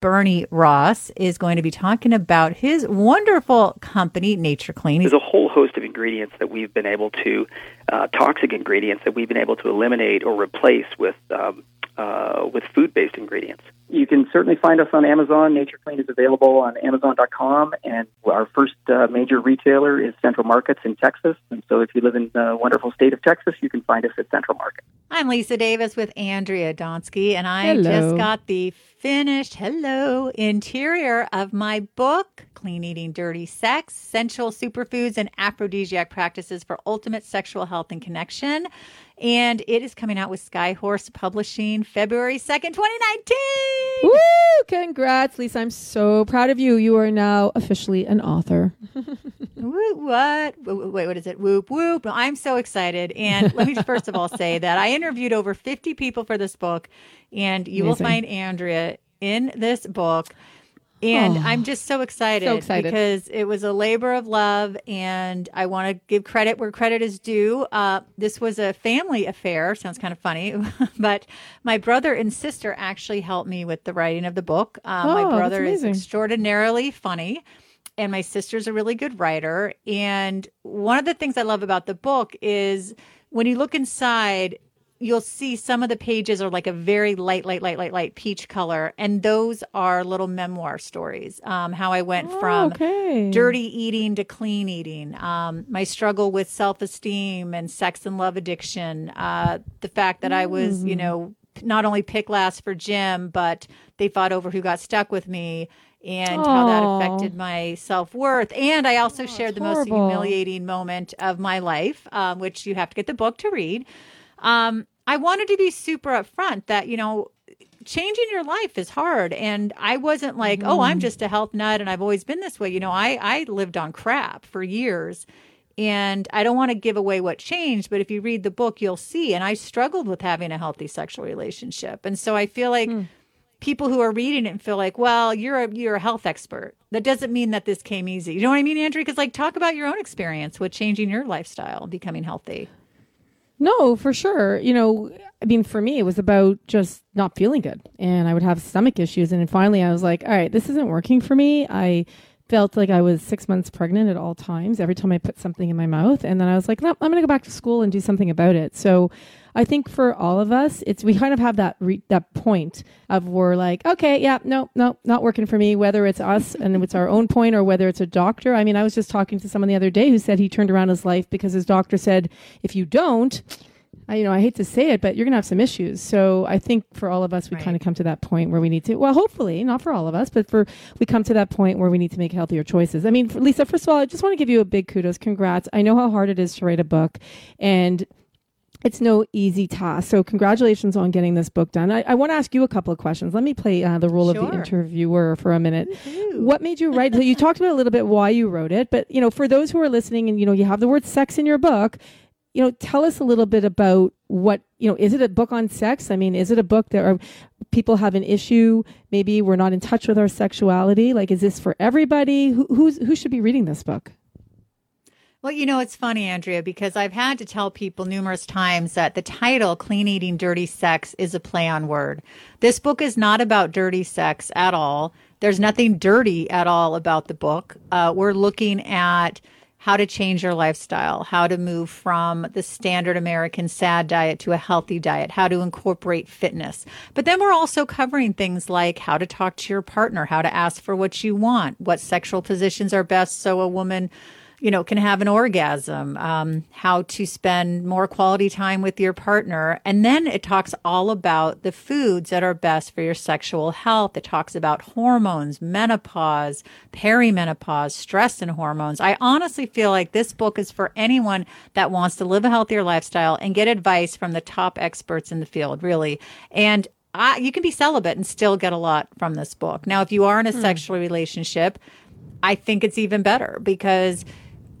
Bernie Ross is going to be talking about his wonderful company, Nature Clean. There's a whole host of ingredients that we've been able to, uh, toxic ingredients that we've been able to eliminate or replace with um, uh, with food-based ingredients. You can certainly find us on Amazon. Nature Clean is available on Amazon.com, and our first uh, major retailer is Central Markets in Texas. And so, if you live in the wonderful state of Texas, you can find us at Central Market. I'm Lisa Davis with Andrea Donsky, and I Hello. just got the finished hello interior of my book clean eating dirty sex sensual superfoods and aphrodisiac practices for ultimate sexual health and connection and it is coming out with skyhorse publishing february 2nd 2019 Woo! Congrats, Lisa. I'm so proud of you. You are now officially an author. Woo, what? Wait, wait, what is it? Whoop, whoop. I'm so excited. And let me first of all say that I interviewed over 50 people for this book, and you will find Andrea in this book. And Oh, I'm just so excited, so excited. because it was a labor of love, and I want to give credit where credit is due. Uh, this was a family affair. Sounds kind of funny, but my brother and sister actually helped me with the writing of the book. Uh, Oh, my brother is extraordinarily funny and my sister's a really good writer. And one of the things I love about the book is when you look inside, you'll see some of the pages are like a very light, light, light, light, light peach color. And those are little memoir stories. Um, how I went from Oh, okay. dirty eating to clean eating, um, my struggle with self esteem and sex and love addiction, uh, the fact that I was, you know, not only pick last for gym, but they fought over who got stuck with me and how that affected my self worth. And I also shared the most humiliating moment of my life, um, which you have to get the book to read. Um, I wanted to be super upfront that, you know, changing your life is hard. And I wasn't like, oh, I'm just a health nut and I've always been this way. You know, I, I lived on crap for years. And I don't want to give away what changed, but if you read the book, you'll see. And I struggled with having a healthy sexual relationship. And so I feel like people who are reading it and feel like, well, you're a you're a health expert. That doesn't mean that this came easy. You know what I mean, Andrea? Because like talk about your own experience with changing your lifestyle, becoming healthy. No, for sure. You know, I mean, for me, it was about just not feeling good. And I would have stomach issues. And finally, I was like, all right, this isn't working for me. I felt like I was six months pregnant at all times, every time I put something in my mouth. And then I was like, no, I'm going to go back to school and do something about it. So I think for all of us, it's we kind of have that re- that point of we're like, okay, yeah, no, no, not working for me. Whether it's us and it's our own point, or whether it's a doctor. I mean, I was just talking to someone the other day who said he turned around his life because his doctor said, if you don't, I, you know, I hate to say it, but you're going to have some issues. So I think for all of us, we Right. kind of come to that point where we need to, well, hopefully not for all of us, but for, we come to that point where we need to make healthier choices. I mean, Lisa, first of all, I just want to give you a big kudos. Congrats. I know how hard it is to write a book and it's no easy task. So congratulations on getting this book done. I, I want to ask you a couple of questions. Let me play uh, the role of the interviewer for a minute. What made you write? So you talked about a little bit why you wrote it, but you know, for those who are listening, and you know, you have the word sex in your book. You know, tell us a little bit about what you know. Is it a book on sex? I mean, is it a book that are people have an issue? Maybe we're not in touch with our sexuality. Like, is this for everybody? Who who's, who should be reading this book? Well, you know, it's funny, Andrea, because I've had to tell people numerous times that the title, Clean Eating Dirty Sex, is a play on word. This book is not about dirty sex at all. There's nothing dirty at all about the book. Uh, we're looking at how to change your lifestyle, how to move from the standard American sad diet to a healthy diet, how to incorporate fitness. But then we're also covering things like how to talk to your partner, how to ask for what you want, what sexual positions are best so a woman you know, can have an orgasm, um, how to spend more quality time with your partner. And then it talks all about the foods that are best for your sexual health. It talks about hormones, menopause, perimenopause, stress and hormones. I honestly feel like this book is for anyone that wants to live a healthier lifestyle and get advice from the top experts in the field, really. And I, you can be celibate and still get a lot from this book. Now, if you are in a sexual relationship, I think it's even better because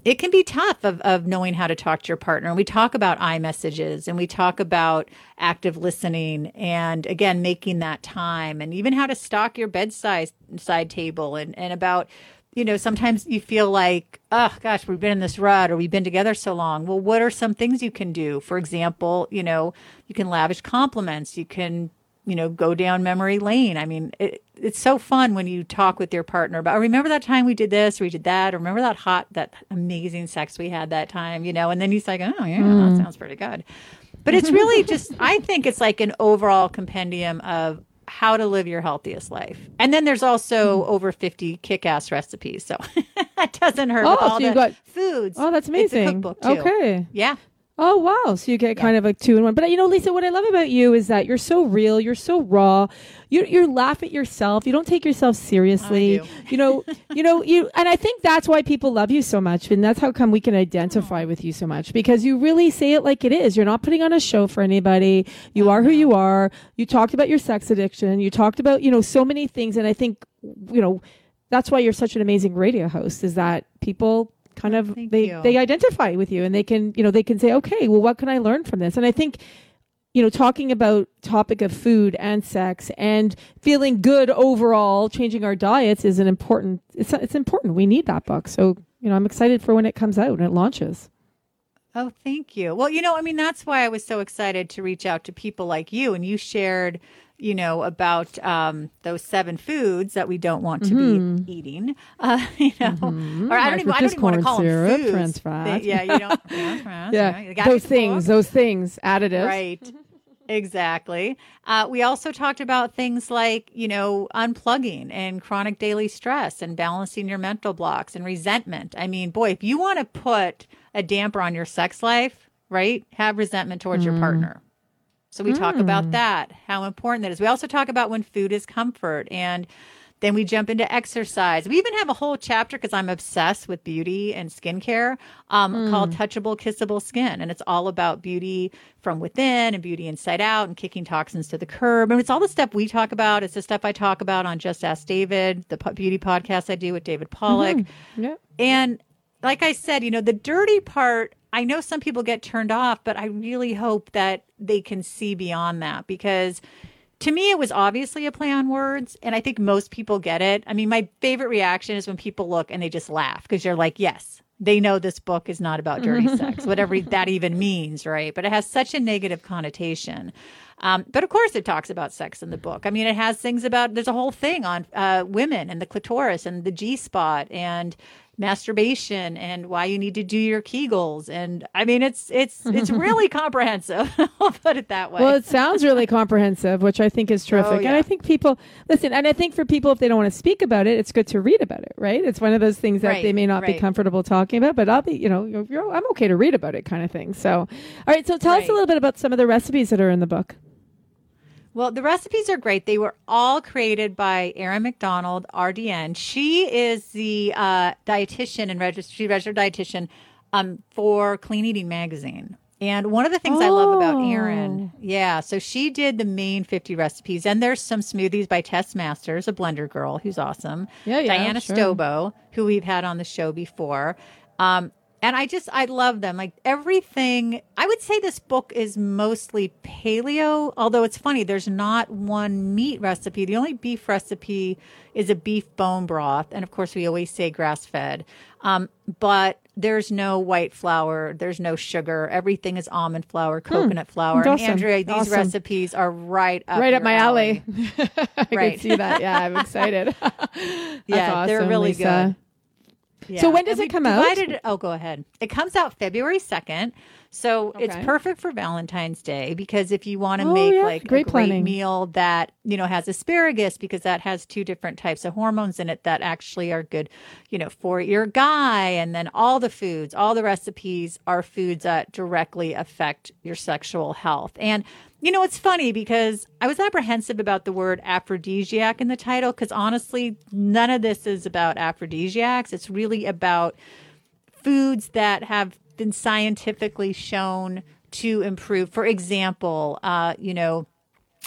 it can be tough of, of knowing how to talk to your partner. And we talk about iMessages and we talk about active listening and again, making that time and even how to stock your bedside side table and, and about, you know, sometimes you feel like, oh gosh, we've been in this rut or we've been together so long. Well, what are some things you can do? For example, you know, you can lavish compliments. You can you know, go down memory lane. I mean, it, it's so fun when you talk with your partner about, oh, remember that time we did this, or we did that, or remember that hot, that amazing sex we had that time, you know? And then he's like, oh, yeah, Mm. that sounds pretty good. But it's really just, I think it's like an overall compendium of how to live your healthiest life. And then there's also Mm. over 50 kick ass recipes. So that doesn't hurt. Oh, so the got- foods. Oh, that's It's a amazing. cookbook, too. Okay. Yeah. Oh wow! So you get kind of like two in one. But you know, Lisa, what I love about you is that you're so real. You're so raw. You you laugh at yourself. You don't take yourself seriously. You know, you know you, and I think that's why people love you so much, and that's how come we can identify with you so much because you really say it like it is. You're not putting on a show for anybody. You are who you are. You talked about your sex addiction. You talked about you know so many things, and I think you know that's why you're such an amazing radio host. Is that people kind of Thank they you. they identify with you and they can you know they can say okay well what can i learn from this and i think you know talking about topic of food and sex and feeling good overall changing our diets is an important it's it's important we need that book so you know i'm excited for when it comes out and it launches Oh, thank you. Well, you know, I mean, that's why I was so excited to reach out to people like you. And you shared, you know, about um, those seven foods that we don't want to be eating. Uh, you know, or I don't even, I don't even want to call corn them syrup, foods. trans fat. They- yeah, you don't. trans fat, yeah you gotta those things those things additives Right. Exactly. Uh, we also talked about things like, you know, unplugging and chronic daily stress and balancing your mental blocks and resentment. I mean, boy, if you want to put a damper on your sex life, right, have resentment towards your partner. So we talk about hmm. that, how important that is. We also talk about when food is comfort and then we jump into exercise. We even have a whole chapter because I'm obsessed with beauty and skincare um, hmm. called Touchable Kissable Skin. And it's all about beauty from within and beauty inside out and kicking toxins to the curb. And it's all the stuff we talk about. It's the stuff I talk about on Just Ask David, the beauty podcast I do with David Pollock. Mm-hmm. yeah And like I said, you know, the dirty part, I know some people get turned off, but I really hope that they can see beyond that because to me, it was obviously a play on words. And I think most people get it. I mean, my favorite reaction is when people look and they just laugh because you're like, yes, they know this book is not about dirty sex, whatever that even means, right? But it has such a negative connotation. Um, but of course, it talks about sex in the book. I mean, it has things about, there's a whole thing on uh, women and the clitoris and the G spot and masturbation and why you need to do your kegels and i mean it's it's it's really comprehensive i'll put it that way Well, it sounds really comprehensive, which I think is oh, terrific. And yeah. I think people listen, and I think for people, if they don't want to speak about it, it's good to read about it, right? It's one of those things that Right, they may not be comfortable talking about, but I'll be, you know, you're, you're, I'm okay to read about it kind of thing. So, all right. So tell us a little bit about some of the recipes that are in the book. Well, the recipes are great. They were all created by Erin McDonald, RDN. She is the uh, dietitian and registered, she registered dietitian um, for Clean Eating Magazine. And one of the things I love about Erin, yeah, so she did the main 50 recipes. And there's some smoothies by Tess Masters, a blender girl who's awesome. Yeah, yeah, Diana sure. Stobo, who we've had on the show before. Um, and I just, I love them. Like everything, I would say this book is mostly paleo, although it's funny, there's not one meat recipe. The only beef recipe is a beef bone broth. And of course, we always say grass fed. Um, but there's no white flour, there's no sugar. Everything is almond flour, coconut flour. That's And. Andrea, these Awesome. recipes are right up right up my alley. I Right. can see that. Yeah, I'm excited. Yeah, they're really Lisa. good. So when does And it come out? divided it- oh, go ahead. It comes out February 2nd. So it's perfect for Valentine's Day because if you want to Oh, make yeah. like Great a great planning. meal that, you know, has asparagus because that has two different types of hormones in it that actually are good, you know, for your guy. And then all the foods, all the recipes are foods that directly affect your sexual health. And you know, it's funny because I was apprehensive about the word aphrodisiac in the title because honestly, none of this is about aphrodisiacs. It's really about foods that have been scientifically shown to improve. For example, uh, you know,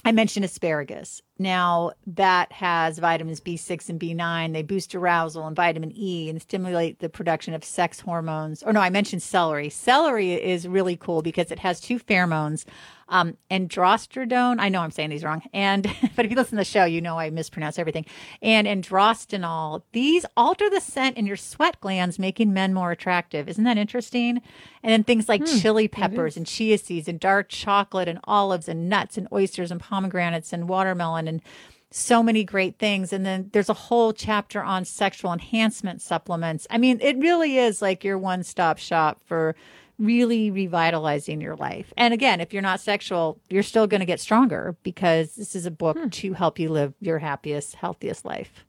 I mentioned asparagus. Now, that has vitamins B6 and B9. They boost arousal and vitamin E and stimulate the production of sex hormones. Or, no, I mentioned celery. Celery is really cool because it has two pheromones um, androstenone. I know I'm saying these wrong. And, but if you listen to the show, you know I mispronounce everything. And androstenol. These alter the scent in your sweat glands, making men more attractive. Isn't that interesting? And then things like hmm, chili peppers and chia seeds and dark chocolate and olives and nuts and oysters and pomegranates and watermelon and so many great things. And then there's a whole chapter on sexual enhancement supplements. I mean, it really is like your one stop shop for really revitalizing your life. And again, if you're not sexual, you're still going to get stronger because this is a book hmm. to help you live your happiest, healthiest life.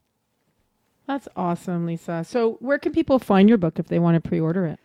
That's awesome, Lisa. So, where can people find your book if they want to pre order it?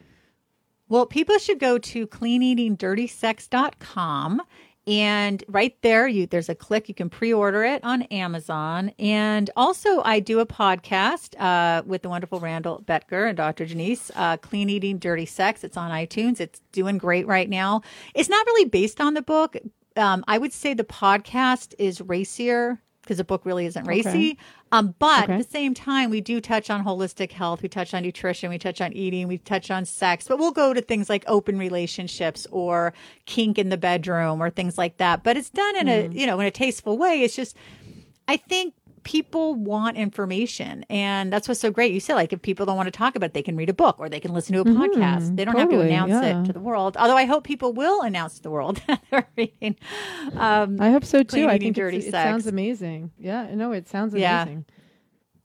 Well, people should go to cleaneatingdirtysex.com and right there, you there's a click. You can pre-order it on Amazon. And also, I do a podcast uh, with the wonderful Randall Betker and Dr. Janice, uh, Clean Eating Dirty Sex. It's on iTunes. It's doing great right now. It's not really based on the book. Um, I would say the podcast is racier because the book really isn't racy. Okay. Um, but okay. at the same time, we do touch on holistic health. We touch on nutrition. We touch on eating. We touch on sex. But we'll go to things like open relationships or kink in the bedroom or things like that. But it's done in mm. a you know in a tasteful way. It's just I think people want information and that's what's so great you said like if people don't want to talk about it they can read a book or they can listen to a mm-hmm, podcast they don't totally, have to announce yeah. it to the world although i hope people will announce to the world they're reading um, i hope so too i think dirty it sounds amazing yeah no it sounds amazing yeah.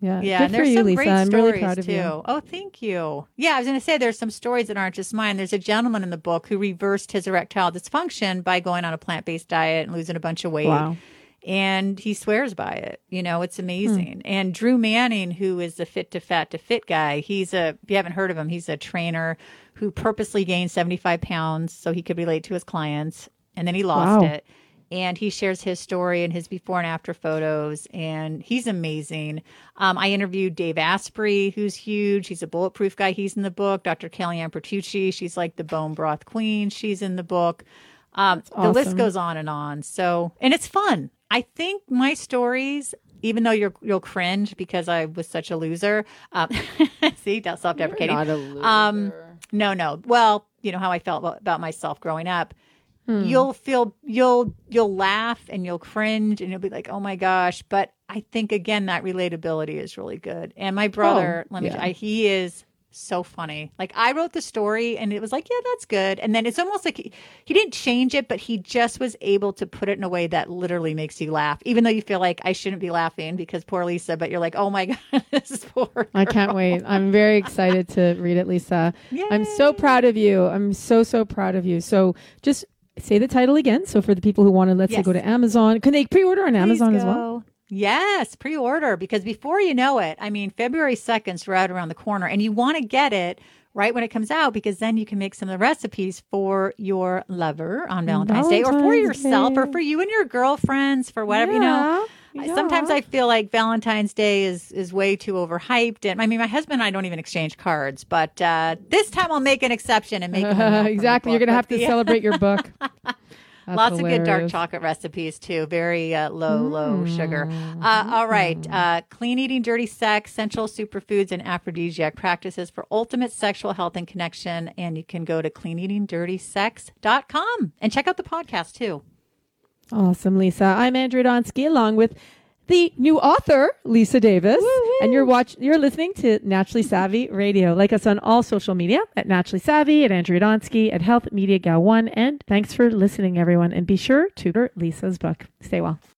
Yeah, yeah. Good and there's you, some Lisa. great I'm stories really too. You. Oh, thank you. Yeah, I was going to say there's some stories that aren't just mine. There's a gentleman in the book who reversed his erectile dysfunction by going on a plant based diet and losing a bunch of weight. Wow and he swears by it. You know, it's amazing. Hmm. And Drew Manning, who is the fit to fat to fit guy, he's a, if you haven't heard of him, he's a trainer who purposely gained 75 pounds so he could relate to his clients. And then he lost wow. it. And he shares his story and his before and after photos. And he's amazing. Um, I interviewed Dave Asprey, who's huge. He's a bulletproof guy. He's in the book. Dr. Kellyann Petrucci, she's like the bone broth queen. She's in the book. Um, awesome. The list goes on and on. So, and it's fun. I think my stories, even though you're you'll cringe because I was such a loser. Um, see, self deprecating. Not a loser. Um, no, no. Well, you know how I felt about myself growing up. Hmm. You'll feel you'll you'll laugh and you'll cringe and you'll be like, oh my gosh. But I think again that relatability is really good. And my brother, oh, let me, yeah. I, he is so funny. Like I wrote the story and it was like, yeah, that's good. And then it's almost like he, he didn't change it, but he just was able to put it in a way that literally makes you laugh, even though you feel like I shouldn't be laughing because poor Lisa, but you're like, oh my God, this is poor. Girl. I can't wait. I'm very excited to read it, Lisa. Yay. I'm so proud of you. I'm so, so proud of you. So just say the title again. So for the people who want to, let's yes. say, go to Amazon, can they pre order on Amazon as well? Yes, pre order because before you know it, I mean, February 2nd is right around the corner and you want to get it right when it comes out because then you can make some of the recipes for your lover on Valentine's, Valentine's Day or for yourself Day. or for you and your girlfriends for whatever, yeah, you know. Yeah. Sometimes I feel like Valentine's Day is is way too overhyped, and I mean, my husband and I don't even exchange cards, but uh, this time I'll make an exception and make exactly. You're going to have to celebrate your book. That's Lots hilarious. of good dark chocolate recipes too. Very uh, low, mm. low sugar. Uh, all right. Mm. Uh, clean eating, dirty sex, sensual superfoods, and aphrodisiac practices for ultimate sexual health and connection. And you can go to cleaneatingdirtysex.com and check out the podcast too. Awesome, Lisa. I'm Andrea Donsky along with the new author, Lisa Davis. Woo-hoo. And you're watch you're listening to Naturally Savvy Radio. Like us on all social media at Naturally Savvy, at Andrea Donsky, at Health Media Gal One. And thanks for listening, everyone. And be sure to read Lisa's book. Stay well.